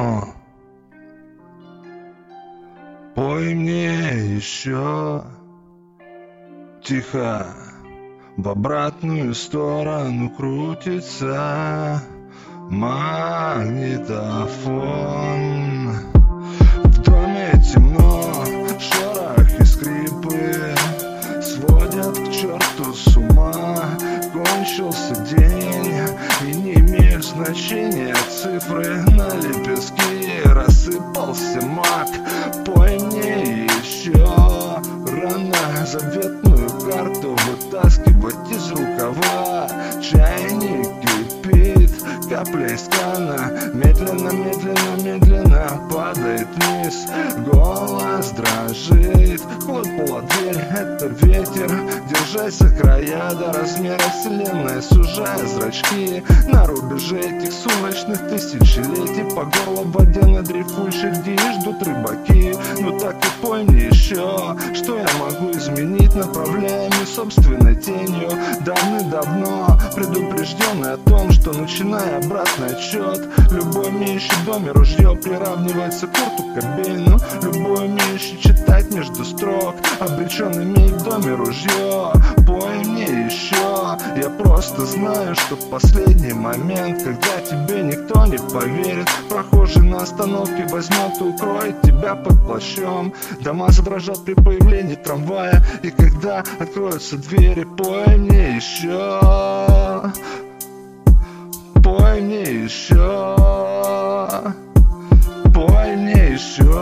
А. Пой мне еще тихо. В обратную сторону крутится магнитофон. В доме темно, шорох и скрипы Сводят к черту с ума. Кончился день и не имеют значения цифры на лепестке Рассыпался маг, пой мне еще Рано заветную карту вытаскивать из рукава. Чайник кипит, капля из крана Медленно, медленно, медленно падает вниз. Голос дрожит, хлопнула дверь, это ветер. Держась за края до размера вселенной Сужая зрачки. На рубеже По горло в воде на дрейфующей где ждут рыбаки. Ну так и пой мне еще, что я могу изменить Направляемый собственной тенью. Давным-давно предупрежденный о том, что начиная обратный отсчет Любой умеющий в доме ружье приравнивается к Курту Кобейну Любой умеющий читать между строк Обречен иметь в доме ружье я просто знаю, что в последний момент Когда тебе никто не поверит Прохожий на остановке возьмет и укроет тебя под плащом. Дома задрожат при появлении трамвая И когда откроются двери, пой мне еще. Пой мне еще. Пой мне еще.